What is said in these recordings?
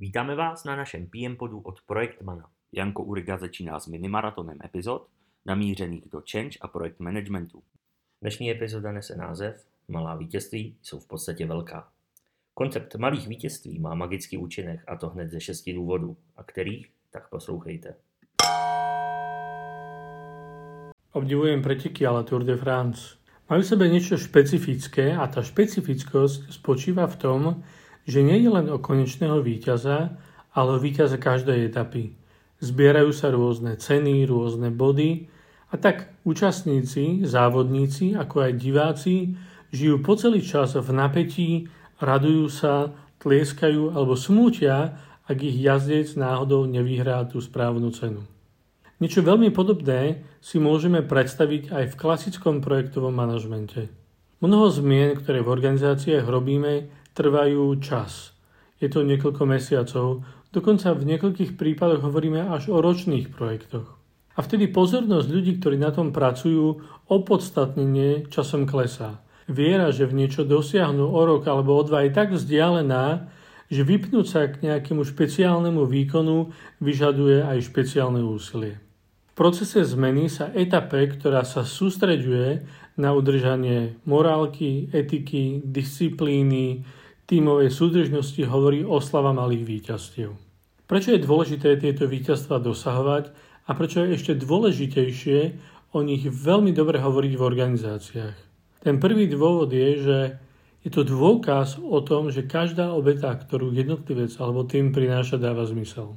Vítáme vás na našem PM podu od Projektmana. Janko Uriga začíná s minimaratonem epizod, namířených do change a projekt managementu. Dnešní epizoda nese název Malá vítězství jsou v podstatě velká. Koncept malých vítězství má magický účinek a to hned ze šesti důvodů, a kterých tak poslouchejte. Obdivujem preteky ale Tour de France. Majú v sebe niečo špecifické a tá špecifickosť spočíva v tom, že nie je len o konečného víťaza, ale o víťaza každej etapy. Zbierajú sa rôzne ceny, rôzne body a tak účastníci, závodníci, ako aj diváci žijú po celý čas v napätí, radujú sa, tlieskajú alebo smútia, ak ich jazdec náhodou nevyhrá tú správnu cenu. Niečo veľmi podobné si môžeme predstaviť aj v klasickom projektovom manažmente. Mnoho zmien, ktoré v organizáciách robíme, trvajú čas. Je to niekoľko mesiacov, dokonca v niekoľkých prípadoch hovoríme až o ročných projektoch. A vtedy pozornosť ľudí, ktorí na tom pracujú, opodstatnenie časom klesá. Viera, že v niečo dosiahnu o rok alebo o dva je tak vzdialená, že vypnúť sa k nejakému špeciálnemu výkonu vyžaduje aj špeciálne úsilie procese zmeny sa etape, ktorá sa sústreďuje na udržanie morálky, etiky, disciplíny, tímovej súdržnosti hovorí oslava malých víťazstiev. Prečo je dôležité tieto víťazstva dosahovať a prečo je ešte dôležitejšie o nich veľmi dobre hovoriť v organizáciách? Ten prvý dôvod je, že je to dôkaz o tom, že každá obeta, ktorú jednotlivec alebo tým prináša, dáva zmysel.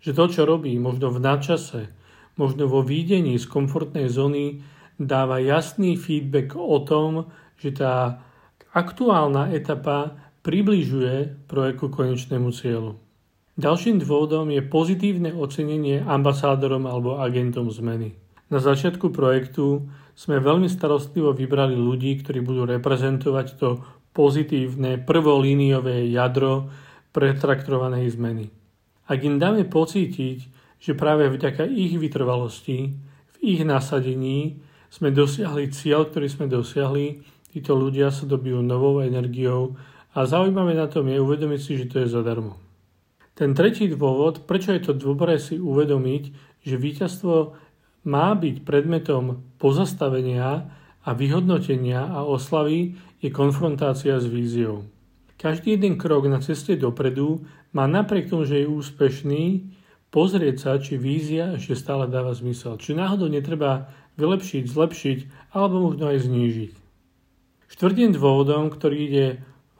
Že to, čo robí, možno v nadčase, možno vo výdení z komfortnej zóny dáva jasný feedback o tom, že tá aktuálna etapa približuje projektu konečnému cieľu. Ďalším dôvodom je pozitívne ocenenie ambasádorom alebo agentom zmeny. Na začiatku projektu sme veľmi starostlivo vybrali ľudí, ktorí budú reprezentovať to pozitívne prvolíniové jadro pretraktovanej zmeny. Ak im dáme pocítiť, že práve vďaka ich vytrvalosti, v ich nasadení sme dosiahli cieľ, ktorý sme dosiahli, títo ľudia sa dobijú novou energiou a zaujímavé na tom je uvedomiť si, že to je zadarmo. Ten tretí dôvod, prečo je to dobré si uvedomiť, že víťazstvo má byť predmetom pozastavenia a vyhodnotenia a oslavy, je konfrontácia s víziou. Každý jeden krok na ceste dopredu má napriek tomu, že je úspešný, pozrieť sa, či vízia ešte stále dáva zmysel. Či náhodou netreba vylepšiť, zlepšiť alebo možno aj znížiť. Štvrtým dôvodom, ktorý ide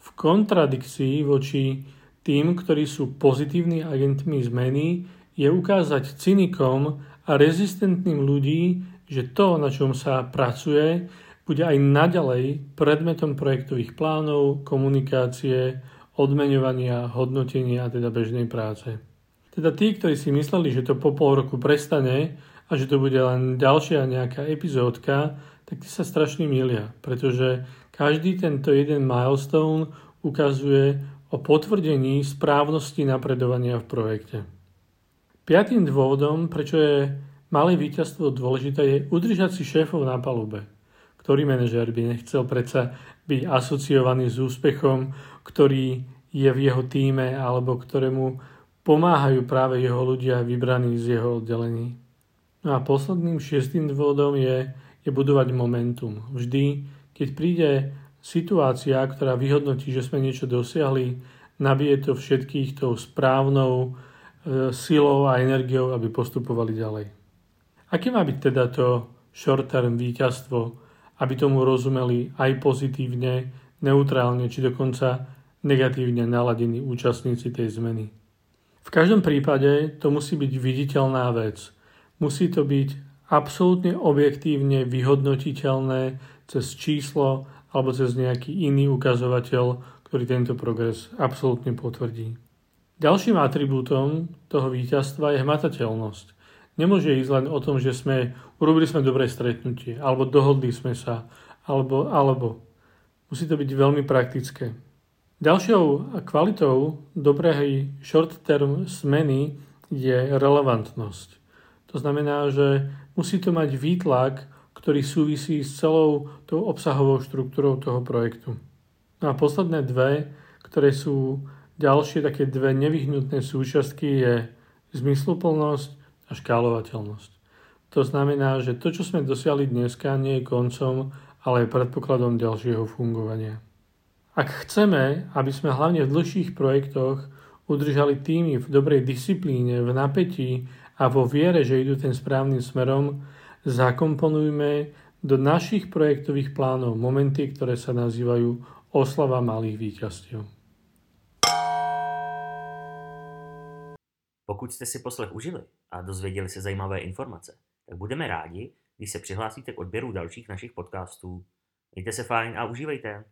v kontradikcii voči tým, ktorí sú pozitívni agentmi zmeny, je ukázať cynikom a rezistentným ľudí, že to, na čom sa pracuje, bude aj naďalej predmetom projektových plánov, komunikácie, odmeňovania, hodnotenia a teda bežnej práce. Teda tí, ktorí si mysleli, že to po pol roku prestane a že to bude len ďalšia nejaká epizódka, tak tí sa strašne milia, pretože každý tento jeden milestone ukazuje o potvrdení správnosti napredovania v projekte. Piatým dôvodom, prečo je malé víťazstvo dôležité, je udržať si šéfov na palube. Ktorý manažer by nechcel predsa byť asociovaný s úspechom, ktorý je v jeho týme alebo ktorému pomáhajú práve jeho ľudia vybraní z jeho oddelení. No a posledným šiestým dôvodom je, je budovať momentum. Vždy, keď príde situácia, ktorá vyhodnotí, že sme niečo dosiahli, nabije to všetkých tou správnou e, silou a energiou, aby postupovali ďalej. Aké má byť teda to short-term víťazstvo, aby tomu rozumeli aj pozitívne, neutrálne, či dokonca negatívne naladení účastníci tej zmeny. V každom prípade to musí byť viditeľná vec. Musí to byť absolútne objektívne vyhodnotiteľné cez číslo alebo cez nejaký iný ukazovateľ, ktorý tento progres absolútne potvrdí. Ďalším atribútom toho víťazstva je hmatateľnosť. Nemôže ísť len o tom, že sme urobili sme dobré stretnutie, alebo dohodli sme sa, alebo, alebo. Musí to byť veľmi praktické. Ďalšou kvalitou dobrej short-term zmeny je relevantnosť. To znamená, že musí to mať výtlak, ktorý súvisí s celou tou obsahovou štruktúrou toho projektu. No a posledné dve, ktoré sú Ďalšie také dve nevyhnutné súčiastky je zmysluplnosť a škálovateľnosť. To znamená, že to, čo sme dosiahli dneska, nie je koncom, ale je predpokladom ďalšieho fungovania. Ak chceme, aby sme hlavne v dlhších projektoch udržali týmy v dobrej disciplíne, v napätí a vo viere, že idú ten správnym smerom, zakomponujme do našich projektových plánov momenty, ktoré sa nazývajú oslava malých víťazstiev. Pokud jste si poslech užili a dozvěděli se zajímavé informace, tak budeme rádi, když se přihlásíte k odběru dalších našich podcastů. Mějte se fajn a užívejte.